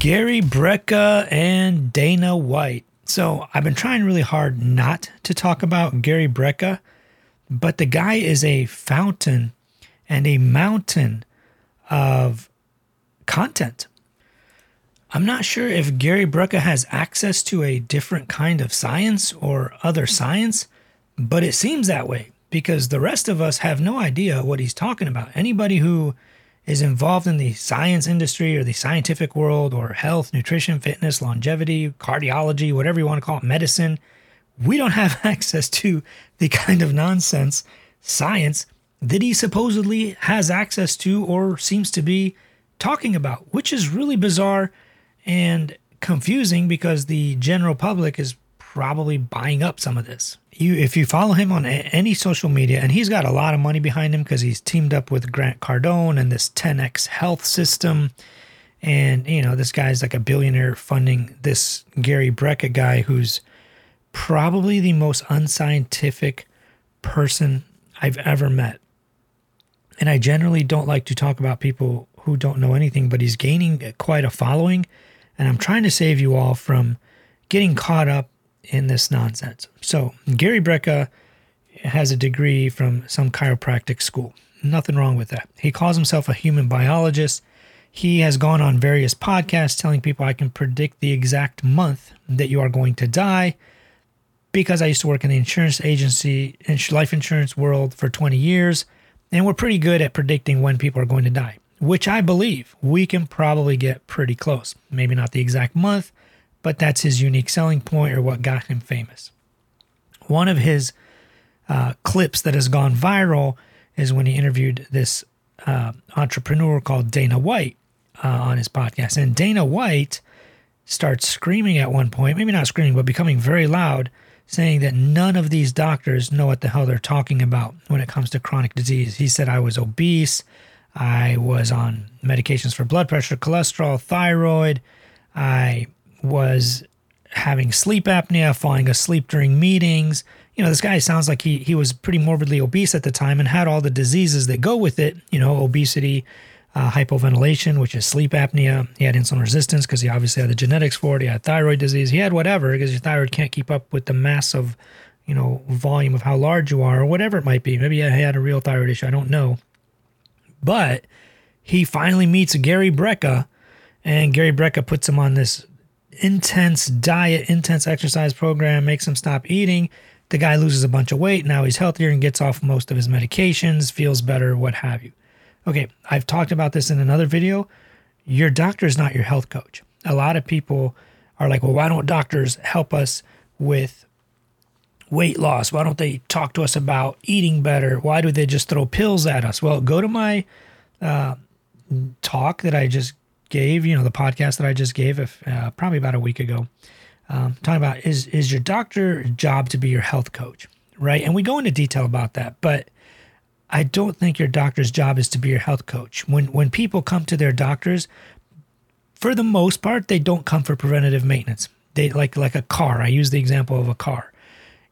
Gary Brecka and Dana White. So I've been trying really hard not to talk about Gary Brecka, but the guy is a fountain and a mountain of content. I'm not sure if Gary Brecka has access to a different kind of science or other science, but it seems that way because the rest of us have no idea what he's talking about. Anybody who is involved in the science industry or the scientific world or health, nutrition, fitness, longevity, cardiology, whatever you want to call it, medicine, we don't have access to the kind of nonsense science that he supposedly has access to or seems to be talking about, which is really bizarre and confusing because the general public is probably buying up some of this. You, if you follow him on any social media, and he's got a lot of money behind him because he's teamed up with Grant Cardone and this 10x health system, and you know this guy's like a billionaire funding this Gary Brecka guy who's probably the most unscientific person I've ever met. And I generally don't like to talk about people who don't know anything, but he's gaining quite a following. And I'm trying to save you all from getting caught up in this nonsense. So, Gary Brecka has a degree from some chiropractic school. Nothing wrong with that. He calls himself a human biologist. He has gone on various podcasts telling people I can predict the exact month that you are going to die because I used to work in the insurance agency, life insurance world for 20 years, and we're pretty good at predicting when people are going to die, which I believe we can probably get pretty close. Maybe not the exact month, but that's his unique selling point or what got him famous. One of his uh, clips that has gone viral is when he interviewed this uh, entrepreneur called Dana White uh, on his podcast. And Dana White starts screaming at one point, maybe not screaming, but becoming very loud, saying that none of these doctors know what the hell they're talking about when it comes to chronic disease. He said, I was obese. I was on medications for blood pressure, cholesterol, thyroid. I was having sleep apnea, falling asleep during meetings. You know, this guy sounds like he he was pretty morbidly obese at the time and had all the diseases that go with it. You know, obesity, uh, hypoventilation, which is sleep apnea. He had insulin resistance because he obviously had the genetics for it. He had thyroid disease. He had whatever because your thyroid can't keep up with the massive, you know, volume of how large you are or whatever it might be. Maybe he had a real thyroid issue. I don't know. But he finally meets Gary Brecka, and Gary Brecka puts him on this intense diet, intense exercise program, makes him stop eating. The guy loses a bunch of weight. Now he's healthier and gets off most of his medications, feels better, what have you. Okay, I've talked about this in another video. Your doctor is not your health coach. A lot of people are like, well, why don't doctors help us with weight loss? Why don't they talk to us about eating better? Why do they just throw pills at us? Well, go to my uh, talk that I just gave, you know, the podcast that I just gave, if, uh, probably about a week ago, um, talking about is is your doctor job to be your health coach, right? And we go into detail about that, but I don't think your doctor's job is to be your health coach. When when people come to their doctors, for the most part, they don't come for preventative maintenance. They like like a car. I use the example of a car.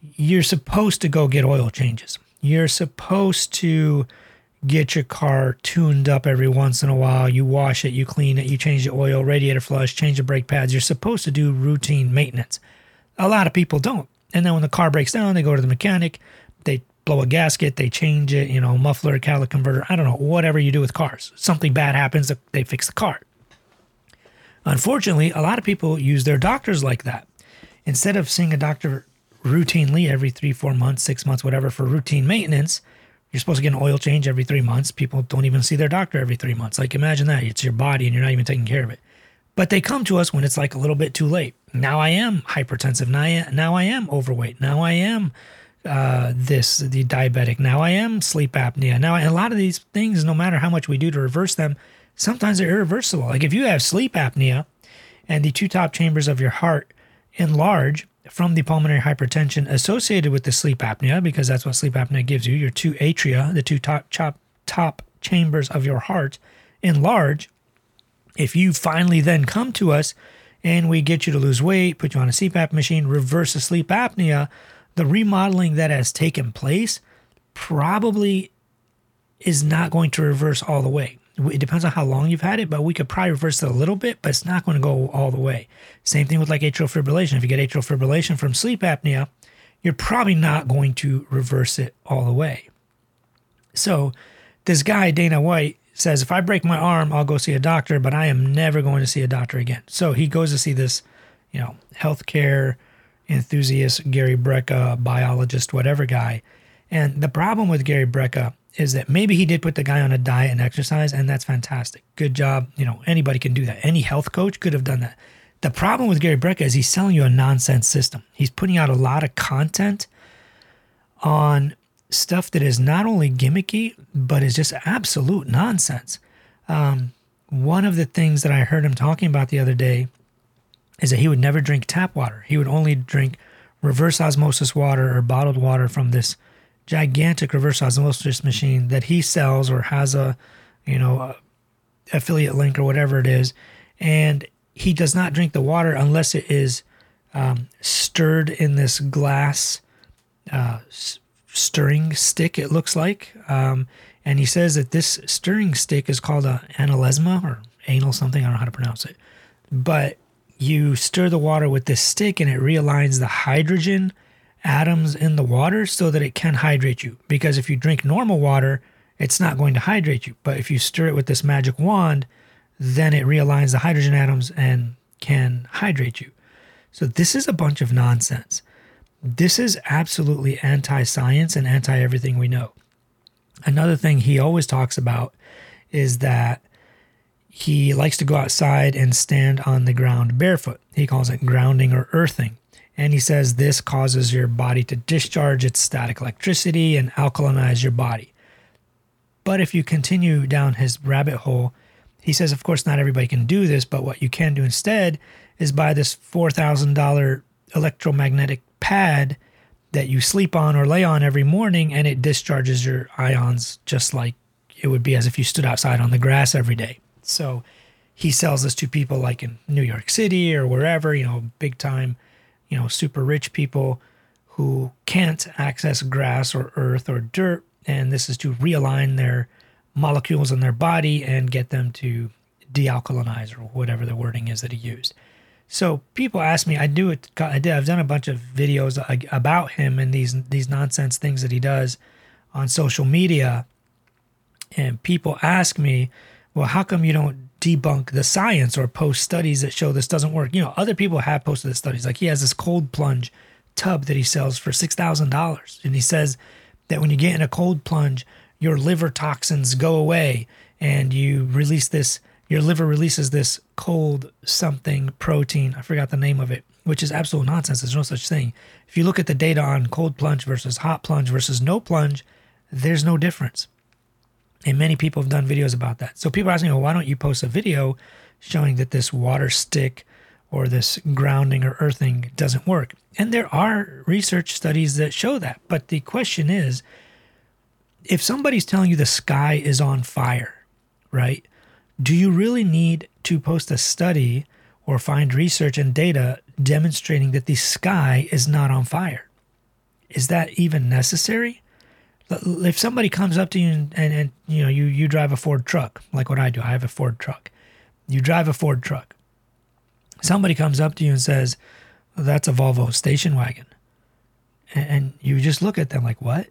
You're supposed to go get oil changes. You're supposed to get your car tuned up every once in a while. You wash it, you clean it, you change the oil, radiator flush, change the brake pads. You're supposed to do routine maintenance. A lot of people don't. And then when the car breaks down, they go to the mechanic, they blow a gasket, they change it, you know, muffler, catalytic converter, I don't know, whatever you do with cars. Something bad happens, they fix the car. Unfortunately, a lot of people use their doctors like that. Instead of seeing a doctor routinely every three, four months, six months, whatever, for routine maintenance, you're supposed to get an oil change every three months. People don't even see their doctor every three months. Like, imagine that. It's your body and you're not even taking care of it. But they come to us when it's like a little bit too late. Now I am hypertensive. Now I, now I am overweight. Now I am uh, this, the diabetic. Now I am sleep apnea. Now, a lot of these things, no matter how much we do to reverse them, sometimes they're irreversible. Like if you have sleep apnea and the two top chambers of your heart enlarge, from the pulmonary hypertension associated with the sleep apnea, because that's what sleep apnea gives you. Your two atria, the two top, top, top chambers of your heart, enlarge. If you finally then come to us and we get you to lose weight, put you on a CPAP machine, reverse the sleep apnea, the remodeling that has taken place probably is not going to reverse all the way. It depends on how long you've had it, but we could probably reverse it a little bit, but it's not going to go all the way. Same thing with like atrial fibrillation. If you get atrial fibrillation from sleep apnea, you're probably not going to reverse it all the way. So, this guy, Dana White, says, if I break my arm, I'll go see a doctor, but I am never going to see a doctor again. So, he goes to see this, you know, healthcare enthusiast, Gary Brecka, biologist, whatever guy. And the problem with Gary Brecka is that maybe he did put the guy on a diet and exercise, and that's fantastic. Good job. You know, anybody can do that. Any health coach could have done that. The problem with Gary Brecka is he's selling you a nonsense system. He's putting out a lot of content on stuff that is not only gimmicky, but is just absolute nonsense. Um, one of the things that I heard him talking about the other day is that he would never drink tap water. He would only drink reverse osmosis water or bottled water from this gigantic reverse osmosis machine that he sells or has a, you know, affiliate link or whatever it is, and he does not drink the water unless it is um, stirred in this glass uh, stirring stick. It looks like, um, and he says that this stirring stick is called a analesma or anal something. I don't know how to pronounce it, but you stir the water with this stick and it realigns the hydrogen atoms in the water so that it can hydrate you. Because if you drink normal water, it's not going to hydrate you. But if you stir it with this magic wand, then it realigns the hydrogen atoms and can hydrate you. So this is a bunch of nonsense. This is absolutely anti science and anti everything we know. Another thing he always talks about is that he likes to go outside and stand on the ground barefoot. He calls it grounding or earthing. And he says this causes your body to discharge its static electricity and alkalinize your body. But if you continue down his rabbit hole, he says, of course, not everybody can do this, but what you can do instead is buy this $4,000 electromagnetic pad that you sleep on or lay on every morning, and it discharges your ions just like it would be as if you stood outside on the grass every day. So he sells this to people like in New York City or wherever, you know, big time you know, super rich people who can't access grass or earth or dirt. And this is to realign their molecules in their body and get them to dealkalinize or whatever the wording is that he used. So people ask me, I do it. I did. I've done a bunch of videos uh, about him and these these nonsense things that he does on social media. And people ask me, well, how come you don't debunk the science or post studies that show this doesn't work? You know, other people have posted the studies. Like he has this cold plunge tub that he sells for six thousand dollars, and he says that when you get in a cold plunge, your liver toxins go away, and you release this. Your liver releases this cold something protein. I forgot the name of it, which is absolute nonsense. There's no such thing. If you look at the data on cold plunge versus hot plunge versus no plunge, there's no difference. And many people have done videos about that. So people are asking, well, why don't you post a video showing that this water stick or this grounding or earthing doesn't work? And there are research studies that show that. But the question is if somebody's telling you the sky is on fire, right? Do you really need to post a study or find research and data demonstrating that the sky is not on fire? Is that even necessary? If somebody comes up to you and, and, and, you know you you drive a Ford truck like what I do I have a Ford truck. You drive a Ford truck. Somebody comes up to you and says that's a Volvo station wagon. And, and you just look at them like what?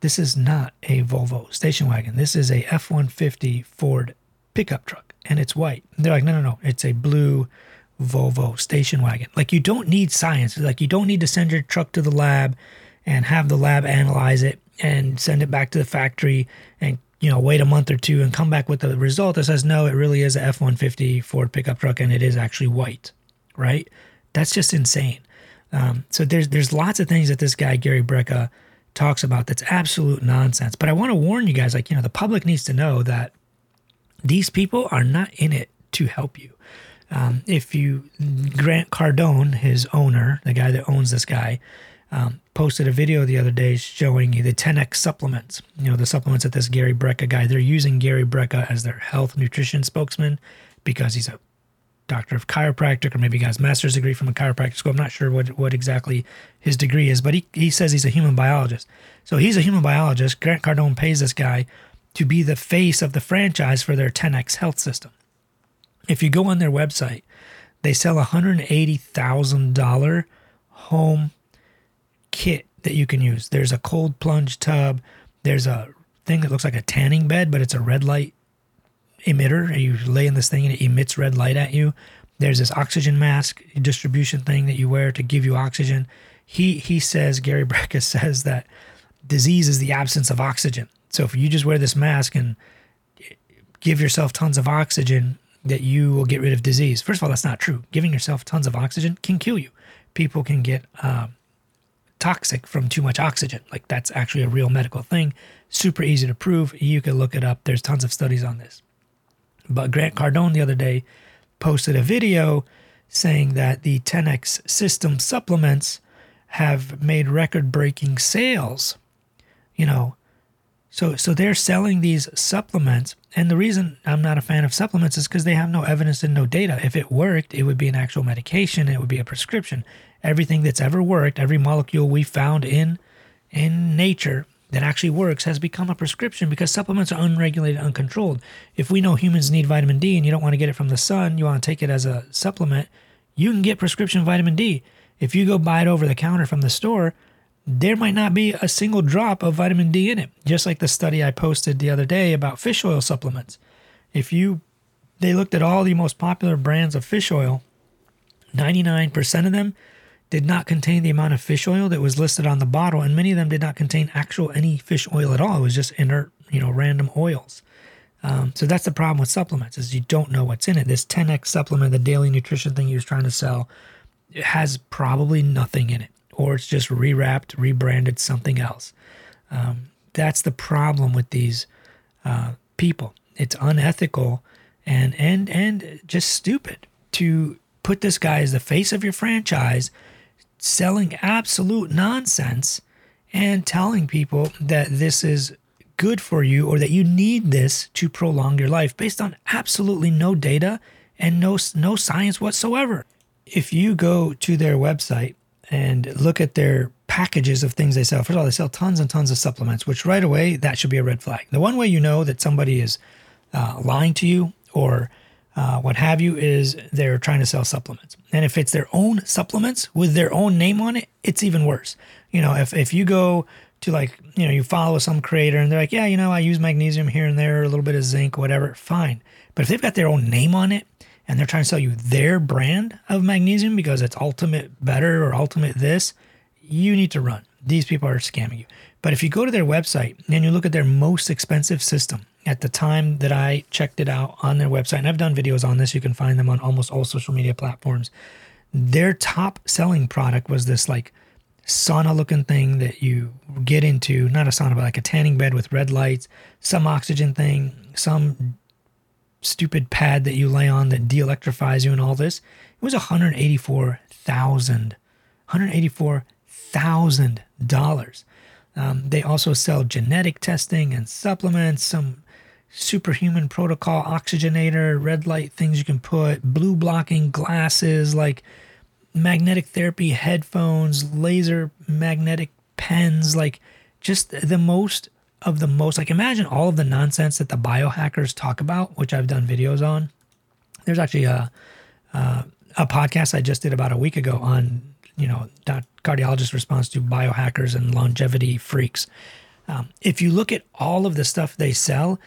This is not a Volvo station wagon. This is a F150 Ford pickup truck and it's white. And they're like no no no. It's a blue Volvo station wagon. Like you don't need science. Like you don't need to send your truck to the lab and have the lab analyze it and send it back to the factory and you know wait a month or two and come back with the result that says no it really is a f-150 ford pickup truck and it is actually white right? That's just insane. Um, so there's there's lots of things that this guy gary brecka talks about that's absolute nonsense. But i want to warn you guys like you know the public needs to know that these people are not in it to help you. Um, if you grant cardone his owner the guy that owns this guy um, posted a video the other day showing you the 10x supplements. You know, the supplements that this Gary Brecka guy, they're using Gary Brecka as their health nutrition spokesman because he's a doctor of chiropractic or maybe he got his master's degree from a chiropractic school. I'm not sure what, what exactly his degree is, but he, he says he's a human biologist. So he's a human biologist. Grant Cardone pays this guy to be the face of the franchise for their 10x health system. If you go on their website, they sell $180,000 home kit that you can use. There's a cold plunge tub. There's a thing that looks like a tanning bed, but it's a red light emitter. You lay in this thing and it emits red light at you. There's this oxygen mask distribution thing that you wear to give you oxygen. He he says Gary Brecka says that disease is the absence of oxygen. So if you just wear this mask and give yourself tons of oxygen, that you will get rid of disease. First of all, that's not true. Giving yourself tons of oxygen can kill you. People can get um, toxic from too much oxygen. Like that's actually a real medical thing. Super easy to prove. You can look it up. There's tons of studies on this. But Grant Cardone the other day posted a video saying that the 10x system supplements have made record breaking sales. You know, so so they're selling these supplements and the reason I'm not a fan of supplements is because they have no evidence and no data. If it worked, it would be an actual medication, it would be a prescription. Everything that's ever worked, every molecule we found in in nature that actually works has become a prescription because supplements are unregulated, uncontrolled. If we know humans need vitamin D and you don't want to get it from the sun, you want to take it as a supplement, you can get prescription vitamin D. If you go buy it over the counter from the store, there might not be a single drop of vitamin D in it. Just like the study I posted the other day about fish oil supplements. If you they looked at all the most popular brands of fish oil, 99% of them did not contain the amount of fish oil that was listed on the bottle, and many of them did not contain actual any fish oil at all. It was just inert, you know, random oils. Um, so that's the problem with supplements is you don't know what's in it. This 10x supplement, the daily nutrition thing he was trying to sell, it has probably nothing in it or it's just rewrapped, rebranded something else. Um, that's the problem with these uh, people. It's unethical and and and just stupid to put this guy as the face of your franchise, selling absolute nonsense and telling people that this is good for you or that you need this to prolong your life based on absolutely no data and no no science whatsoever. If you go to their website and look at their packages of things they sell. First of all, they sell tons and tons of supplements, which right away, that should be a red flag. The one way you know that somebody is uh, lying to you or uh, what have you is they're trying to sell supplements. And if it's their own supplements with their own name on it, it's even worse. You know, if, if you go to like, you know, you follow some creator and they're like, yeah, you know, I use magnesium here and there, a little bit of zinc, whatever, fine. But if they've got their own name on it, and they're trying to sell you their brand of magnesium because it's ultimate better or ultimate this, you need to run. These people are scamming you. But if you go to their website and you look at their most expensive system, at the time that I checked it out on their website, and I've done videos on this, you can find them on almost all social media platforms. Their top selling product was this like sauna looking thing that you get into, not a sauna, but like a tanning bed with red lights, some oxygen thing, some stupid pad that you lay on that de-electrifies you and all this. It was $184,000. $184,000. Um, they also sell genetic testing and supplements, some superhuman protocol oxygenator, red light things you can put, blue blocking glasses, like magnetic therapy headphones, laser magnetic pens, like just the most of the most like imagine all of the nonsense that the biohackers talk about which i've done videos on. There's actually a, a, a podcast i just did about a week ago on you know cardiologist response to biohackers and longevity freaks. Um, if you look at all of the stuff they sell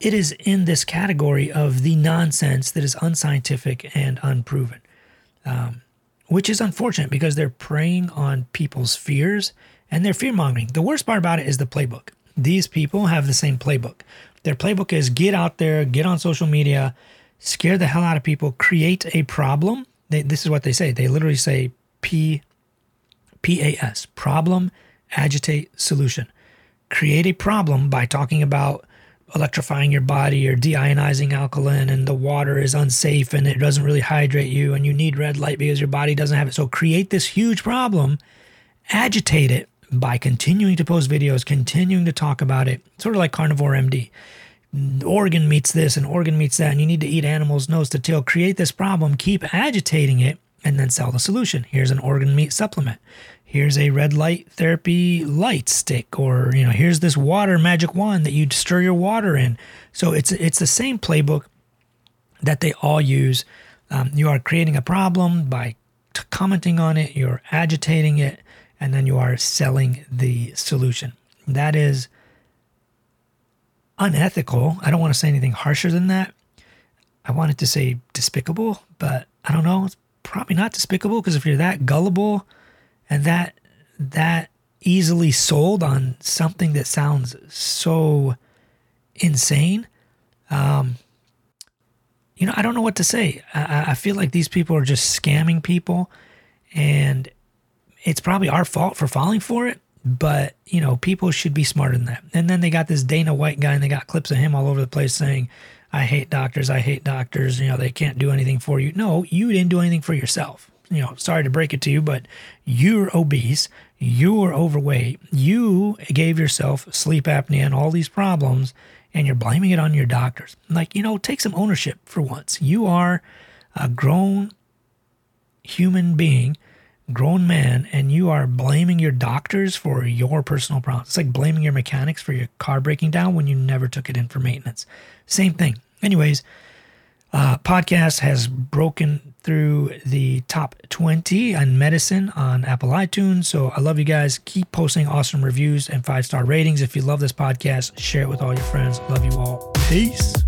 it is in this category of the nonsense that is unscientific and unproven um, which is unfortunate because they're preying on people's fears and they're fear mongering. The worst part about it is the playbook these people have the same playbook. Their playbook is get out there, get on social media, scare the hell out of people, create a problem. They, this is what they say. They literally say P P A S problem, agitate, solution. Create a problem by talking about electrifying your body or deionizing alkaline and the water is unsafe and it doesn't really hydrate you and you need red light because your body doesn't have it. So create this huge problem, agitate it, by continuing to post videos, continuing to talk about it, sort of like Carnivore MD. Organ meats this and organ meats that, and you need to eat animals nose to tail. Create this problem, keep agitating it, and then sell the solution. Here's an organ meat supplement. Here's a red light therapy light stick or you know here's this water magic wand that you'd stir your water in. So it's it's the same playbook that they all use. Um, you are creating a problem by t- commenting on it you're agitating it and then you are selling the solution. That is unethical. I don't want to say anything harsher than that. I wanted to say despicable but i don't know. It's probably not despicable because if you're that gullible and that that easily sold on something that sounds so insane. Um, you know i don't know what to say. I, I feel like these people are just scamming people and it's probably our fault for falling for it but you know people should be smarter than that. And then they got this dana white guy and they got clips of him all over the place saying i hate doctors i hate doctors you know they can't do anything for you. No you didn't do anything for yourself you know, sorry to break it to you, but you're obese, you're overweight, you gave yourself sleep apnea and all these problems, and you're blaming it on your doctors. Like, you know, take some ownership for once. You are a grown human being, grown man, and you are blaming your doctors for your personal problems. It's like blaming your mechanics for your car breaking down when you never took it in for maintenance. Same thing. Anyways, uh, podcast has broken through the top 20 on medicine on Apple iTunes. So I love you guys. Keep posting awesome reviews and five star ratings. If you love this podcast, share it with all your friends. Love you all. Peace.